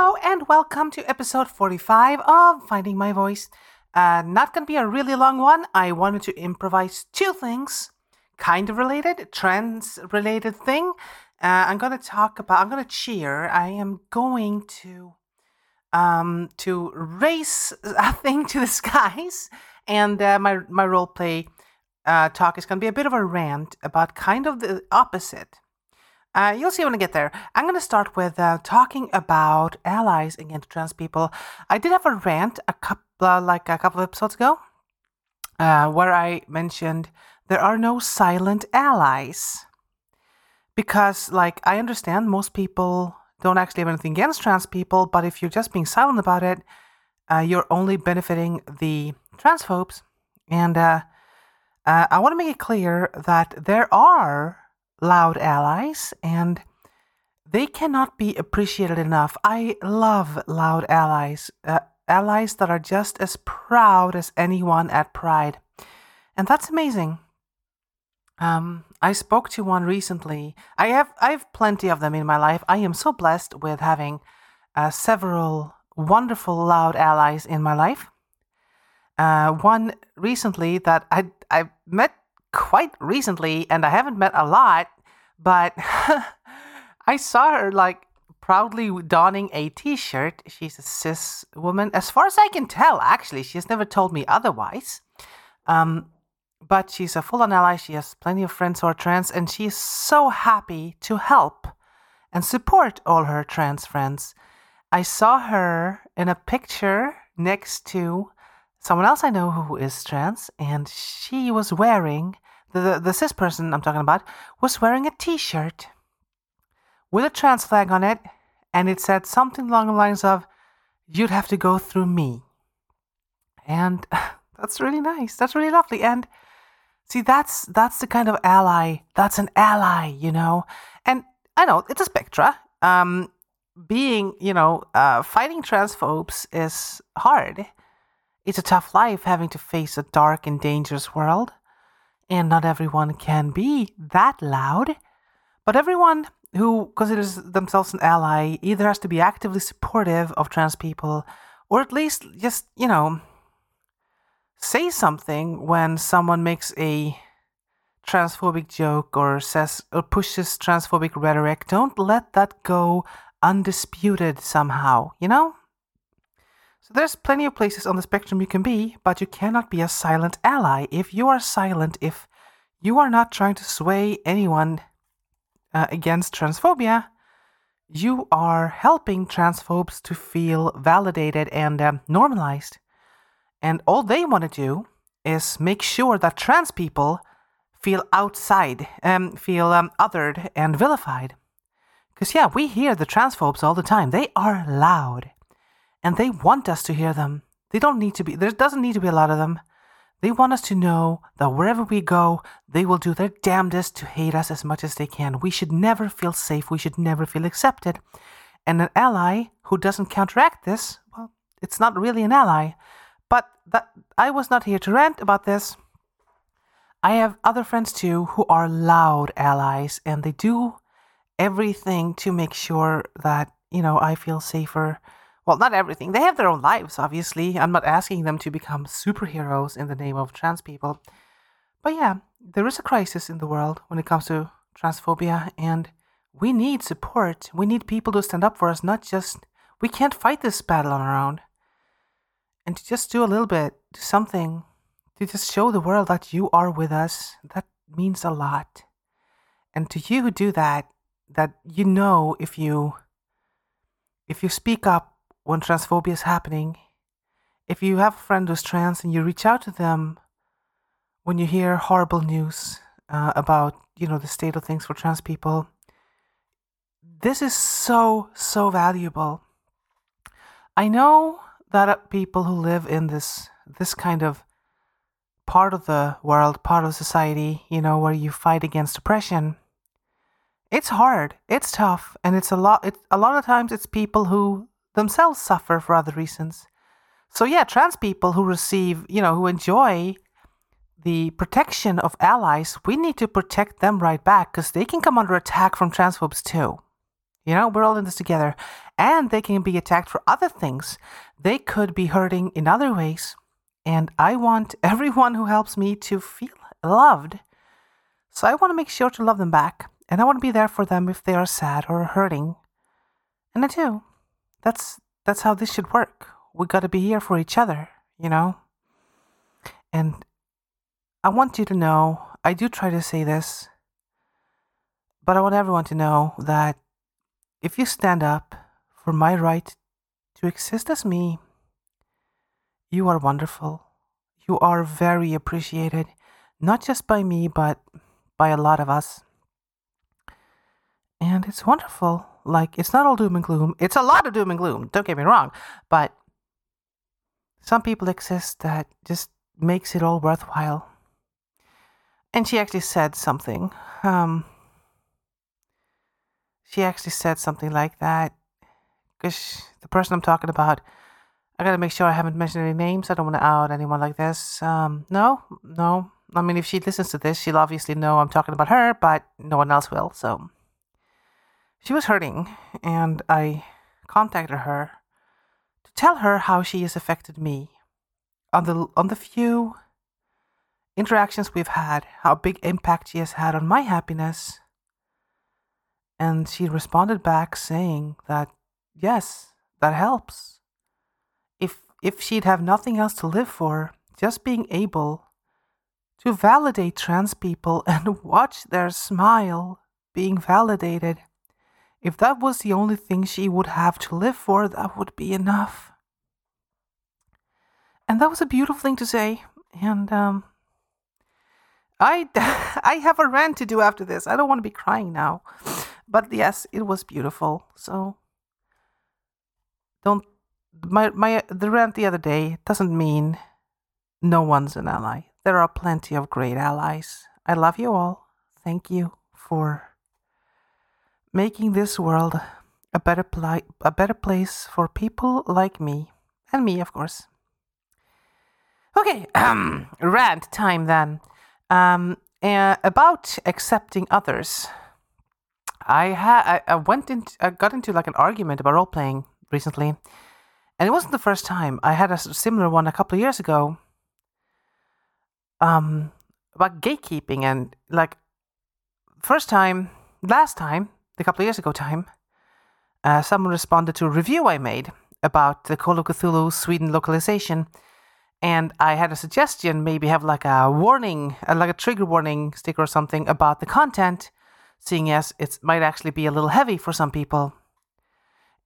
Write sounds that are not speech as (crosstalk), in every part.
Hello and welcome to episode 45 of Finding My Voice. Uh, not to be a really long one. I wanted to improvise two things, kind of related, trends related thing. Uh, I'm to talk about, I'm to cheer. I am going to um, to raise (laughs) a thing to the skies. And uh, my, my role play uh, talk is to be a bit of a rant about kind of the opposite. Uh, you'll see when I get there. I'm going to start with uh, talking about allies against trans people. I did have a rant a couple, uh, like a couple of episodes ago, uh, where I mentioned there are no silent allies because, like, I understand most people don't actually have anything against trans people, but if you're just being silent about it, uh, you're only benefiting the transphobes. And uh, I want to make it clear that there are loud allies, and they cannot be appreciated enough. I love loud allies, uh, allies that are just as proud as anyone at Pride. And that's amazing. Um, I spoke to one recently. I have I have plenty of them in my life. I am so blessed with having uh, several wonderful loud allies in my life. Uh, one recently that I I met quite recently, and I haven't met a lot, but (laughs) I saw her like proudly donning a t-shirt. She's a cis woman, as far as I can tell. Actually, she has never told me otherwise. Um, but she's a full-on ally. She has plenty of friends who are trans, and she's so happy to help and support all her trans friends. I saw her in a picture next to someone else I know who is trans, and she was wearing the, the, cis person I'm talking about was wearing a T-shirt with a trans flag on it, and it said something along the lines of, "You'd have to go through me," and (laughs) that's really nice. That's really lovely, and see, that's that's the kind of ally. That's an ally, you know. And I know it's a spectra. Um, being, you know, uh, fighting transphobes is hard. It's a tough life having to face a dark and dangerous world. And not everyone can be that loud. But everyone who considers themselves an ally either has to be actively supportive of trans people or at least just, you know, say something when someone makes a transphobic joke or says or pushes transphobic rhetoric. Don't let that go undisputed somehow, you know? So there's plenty of places on the spectrum you can be, but you cannot be a silent ally. If you are silent, if you are not trying to sway anyone uh, against transphobia, you are helping transphobes to feel validated and um, normalized. And all they want to do is make sure that trans people feel outside, um, feel um, othered and vilified. Because, yeah, we hear the transphobes all the time. They are loud and they want us to hear them. They don't need to be, there doesn't need to be a lot of them. They want us to know that wherever we go, they will do their damnedest to hate us as much as they can. We should never feel safe. We should never feel accepted. And an ally who doesn't counteract this, well, it's not really an ally. But that I was not here to rant about this. I have other friends too who are loud allies and they do everything to make sure that, you know, I feel safer well, not everything. They have their own lives, obviously. I'm not asking them to become superheroes in the name of trans people. But yeah, there is a crisis in the world when it comes to transphobia, and we need support. We need people to stand up for us, not just. We can't fight this battle on our own. And to just do a little bit, do something, to just show the world that you are with us, that means a lot. And to you who do that, that you know if you if you speak up when transphobia is happening, if you have a friend who's trans and you reach out to them when you hear horrible news uh, about you know the state of things for trans people, this is so so valuable. I know that people who live in this this kind of part of the world, part of society, you know, where you fight against oppression. It's hard, it's tough, and it's a lot. It, a lot of times, it's people who themselves suffer for other reasons. So yeah, trans people who receive, you know, who enjoy the protection of allies, we need to protect them right back because they can come under attack from transphobes too. You know, we're all in this together. And they can be attacked for other things. They could be hurting in other ways. And I want (laughs) everyone who helps me to feel loved. So I want to make sure to love them back. And I want to be there for them if they are sad or hurting. And I do. That's that's how this should work. We got to be here for each other, you know? And I want you to know, I do try to say this, but I want everyone to know that if you stand up for my right to exist as me, you are wonderful. You are very appreciated, not just by me, but by a lot of us. And it's wonderful. Like, it's not all doom and gloom. It's a lot of doom and gloom, don't get me wrong. But some people exist that just makes it all worthwhile. And she actually said something. Um, she actually said something like that. Because the person I'm talking about, I gotta make sure I haven't mentioned any names. I don't want to out anyone like this. Um, no, no. I mean, if she listens to this, she'll obviously know I'm talking about her, but no one else will. So she was hurting, and I contacted her to tell her how she has affected me on the on the few interactions we've had, how big impact she has had on my happiness. And she responded back saying that yes, that helps. If if she'd have nothing else to live for, just being able to validate trans people (laughs) and watch their smile being validated. If that was the only thing she would have to live for, that would be enough. And that was a beautiful thing to say. And um, I, (laughs) I have a rant to do after this. I don't want to be crying now. But yes, it was beautiful. So don't my my the rant the other day doesn't mean no one's an ally. There are plenty of great allies. I love you all. Thank you for making this world a better pli- a better place for people like me and me, of course. Okay, um, (clears throat) rant time then. Um, uh, about accepting others. I had I, I went into I got into like an argument about role playing recently, and it wasn't the first time. I had a similar one a couple of years ago. Um, about gatekeeping and like first time, last time, a couple of years ago time, uh, someone responded to a review I made about the Call of Cthulhu Sweden localization and I had a suggestion maybe have like a warning, uh, like a trigger warning sticker or something about the content, seeing as it might actually be a little heavy for some people.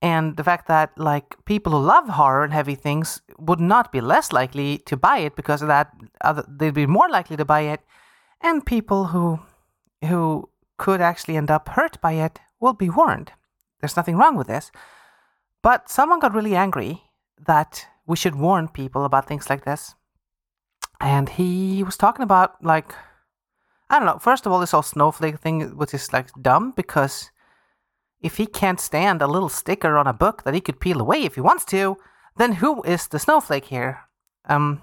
And the fact that like people who love horror and heavy things would not be less likely to buy it because of that, other, they'd be more likely to buy it, and people who who could actually end up hurt by it will be warned. There's nothing wrong with this. But someone got really angry that we should warn people about things like this. And he was talking about like I don't know. First of all, this whole snowflake thing, which is like dumb because if he can't stand a little sticker on a book that he could peel away if he wants to, then who is the snowflake here? Um,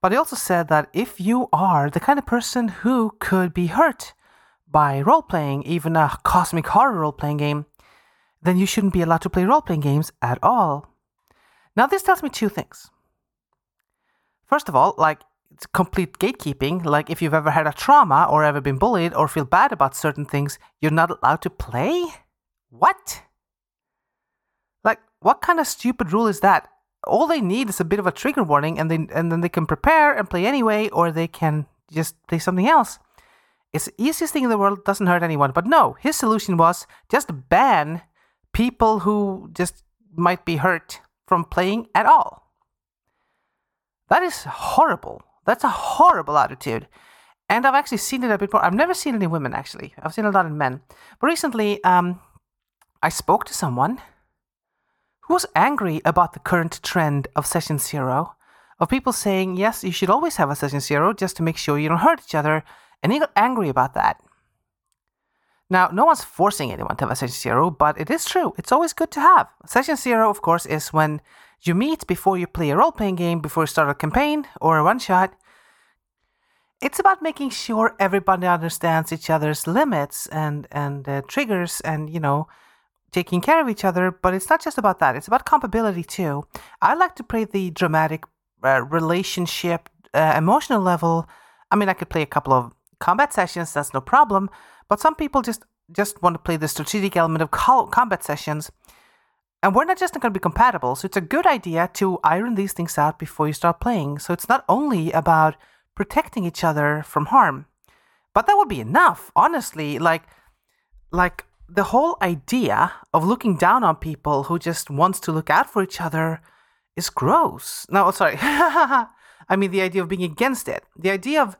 but he also said that if you are the kind of person who could be hurt by role playing, even a cosmic horror role playing game, then you shouldn't be allowed to play role playing games at all. Now, this tells me two things. First of all, like, it's complete gatekeeping. Like, if you've ever had a trauma or ever been bullied or feel bad about certain things, you're not allowed to play? What? Like, what kind of stupid rule is that? All they need is a bit of a trigger warning, and, they, and then they can prepare and play anyway, or they can just play something else. It's the easiest thing in the world, doesn't hurt anyone. But no, his solution was just ban people who just might be hurt from playing at all. That is horrible. That's a horrible attitude. And I've actually seen it a bit more. I've never seen it in women, actually. I've seen a lot in men. But recently, um, I spoke to someone who was angry about the current trend of session zero, of people saying, yes, you should always have a session zero just to make sure you don't hurt each other. And he got angry about that. Now, no one's forcing anyone to have a session zero, but it is true. It's always good to have. Session zero, of course, is when you meet before you play a role playing game, before you start a campaign or a one shot. It's about making sure everybody understands each other's limits and and uh, triggers, and you know taking care of each other, but it's not just about that. It's about compatibility too. I like to play the dramatic uh, relationship, uh, emotional level. I mean, I could play a couple of combat sessions. That's no problem. But some people just just want to play the strategic element of combat sessions. And we're not just going to be compatible. So it's a good idea to iron these things out before you start playing. So it's not only about protecting each other from harm, but that would be enough. Honestly, like like the whole idea of looking down on people who just wants to look out for each other is gross. No, sorry. (laughs) I mean the idea of being against it. The idea of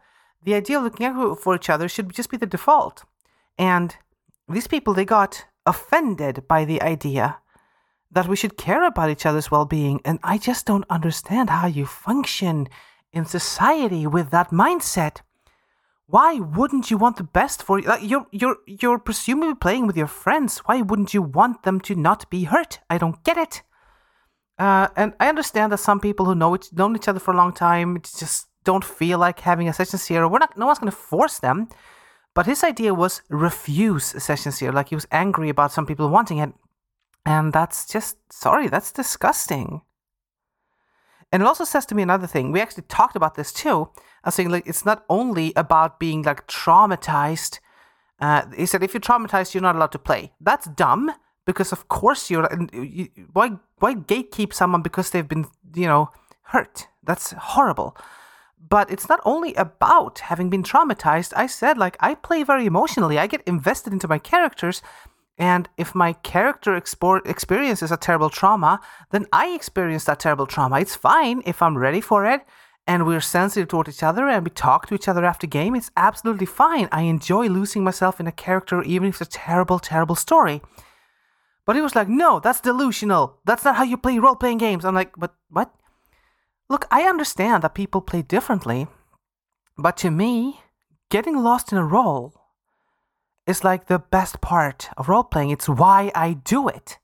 the idea of looking out for each other should just be the default. And these people they got offended by the idea that we should care about each other's well-being and I just don't understand how you function in society with that mindset why wouldn't you want the best for you? Like you're you're you're presumably playing with your friends. Why wouldn't you want them to not be hurt? I don't get it. Uh, and I understand that some people who know it, known each other for a long time it's just don't feel like having a session zero. We're not. No one's going to force them. But his idea was refuse a session zero. Like he was angry about some people wanting it, and that's just sorry. That's disgusting. And it also says to me another thing. We actually talked about this too. I was saying like it's not only about being like traumatized. Uh, he said if you're traumatized, you're not allowed to play. That's dumb because of course you're. You, why why gatekeep someone because they've been you know hurt? That's horrible. But it's not only about having been traumatized. I said like I play very emotionally. I get invested into my characters. And if my character experiences a terrible trauma, then I experience that terrible trauma. It's fine if I'm ready for it and we're sensitive toward each other and we talk to each other after game, it's absolutely fine. I enjoy losing myself in a character even if it's a terrible, terrible story. But he was like, no, that's delusional. That's not how you play role playing games. I'm like, but what? Look, I understand that people play differently, but to me, getting lost in a role is like the best part of role playing. It's why I do it.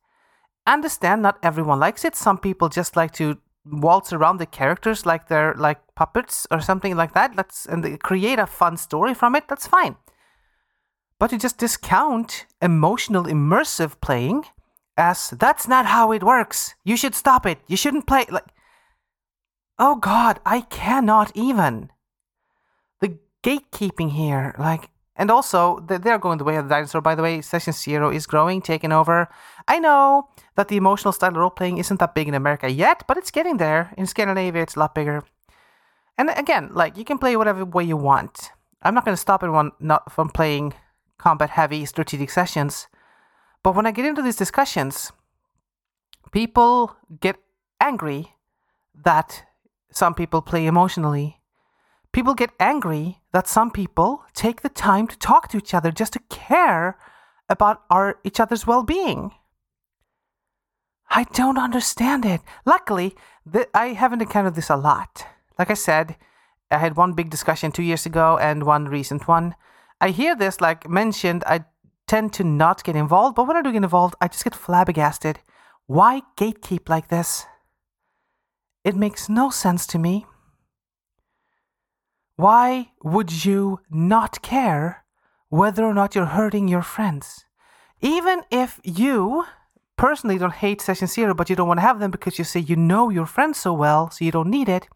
understand not everyone likes it. Some people just like to waltz around the characters like they're like puppets or something like that. Let's and create a fun story from it. That's fine. But to just discount emotional immersive playing as that's not how it works. You should stop it. You shouldn't play like Oh god, I cannot even. The gatekeeping here, like and also, they're going the way of the dinosaur, by the way. Session Zero is growing, taking over. I know that the emotional style role playing isn't that big in America yet, but it's getting there. In Scandinavia, it's a lot bigger. And again, like, you can play whatever way you want. I'm not going to stop anyone not from playing combat heavy strategic sessions. But when I get into these discussions, people get angry that some people play emotionally People get angry that some people take the time to talk to each other just to care about our each other's well-being. I don't understand it. Luckily, th- I haven't encountered this a lot. Like I said, I had one big discussion two years ago and one recent one. I hear this like mentioned. I tend to not get involved, but when I do get involved, I just get flabbergasted. Why gatekeep like this? It makes no sense to me. Why would you not care whether or not you're hurting your friends? Even if you personally don't hate session zero, but you don't want to have them because you say you know your friends so well, so you don't need it.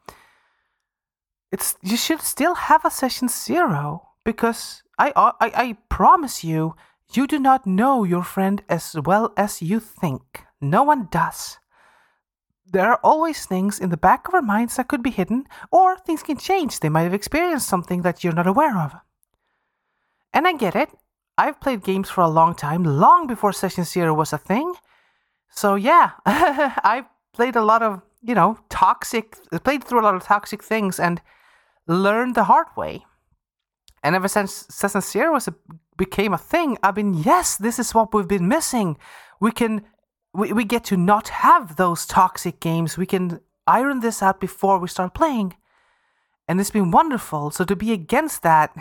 It's you should still have a session zero because I uh, I, I promise you, you do not know your friend as well as you think. No one does there are always things in the back of our minds that could be hidden, or things can change. They might have experienced something that you're not aware of. And I get it. I've played games for a long time, long before Session Zero was a thing. So yeah, (laughs) I've played a lot of, you know, toxic, played through a lot of toxic things and learned the hard way. And ever since Session Zero was a, became a thing, I've been, yes, this is what we've been missing. We can we, we get to not have those toxic games. We can iron this out before we start playing. And it's been wonderful. So to be against that,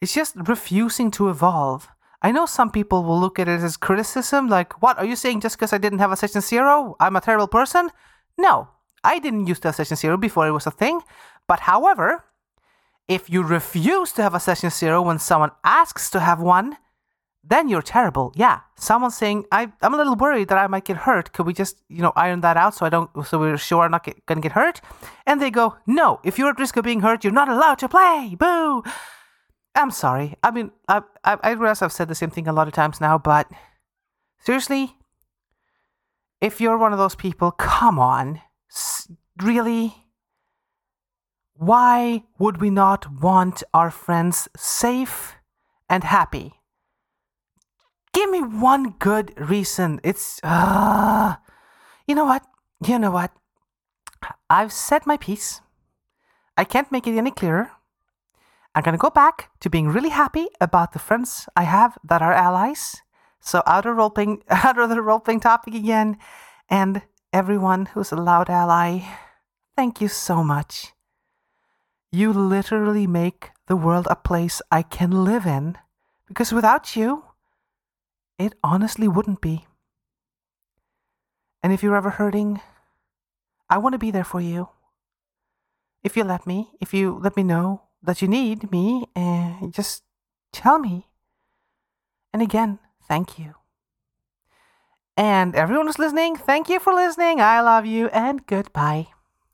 it's just refusing to evolve. I know some people will look at it as criticism, like, what, are you saying just because I didn't have a session zero, I'm a terrible person? No, I didn't use the session zero before it was a thing. But however, if you refuse to have a session zero when someone asks to have one, then you're terrible. Yeah. Someone's saying, I, I'm a little worried that I might get hurt. Could we just, you know, iron that out so I don't, so we're sure I'm not get, gonna get hurt? And they go, No, if you're at risk of being hurt, you're not allowed to play. Boo. I'm sorry. I mean, I, I, I realize I've said the same thing a lot of times now, but seriously, if you're one of those people, come on. S- really? Why would we not want our friends safe and happy? Give me one good reason. It's, uh, you know what? You know what? I've said my piece. I can't make it any clearer. I'm gonna go back to being really happy about the friends I have that are allies. So out of role playing, (laughs) out of the role playing topic again, and everyone who's a loud ally, thank you so much. You literally make the world a place I can live in, because without you, it honestly wouldn't be. And if you're ever hurting, I want to be there for you. If you let me, if you let me know that you need me, uh, just tell me. And again, thank you. And everyone who's listening, thank you for listening. I love you and goodbye.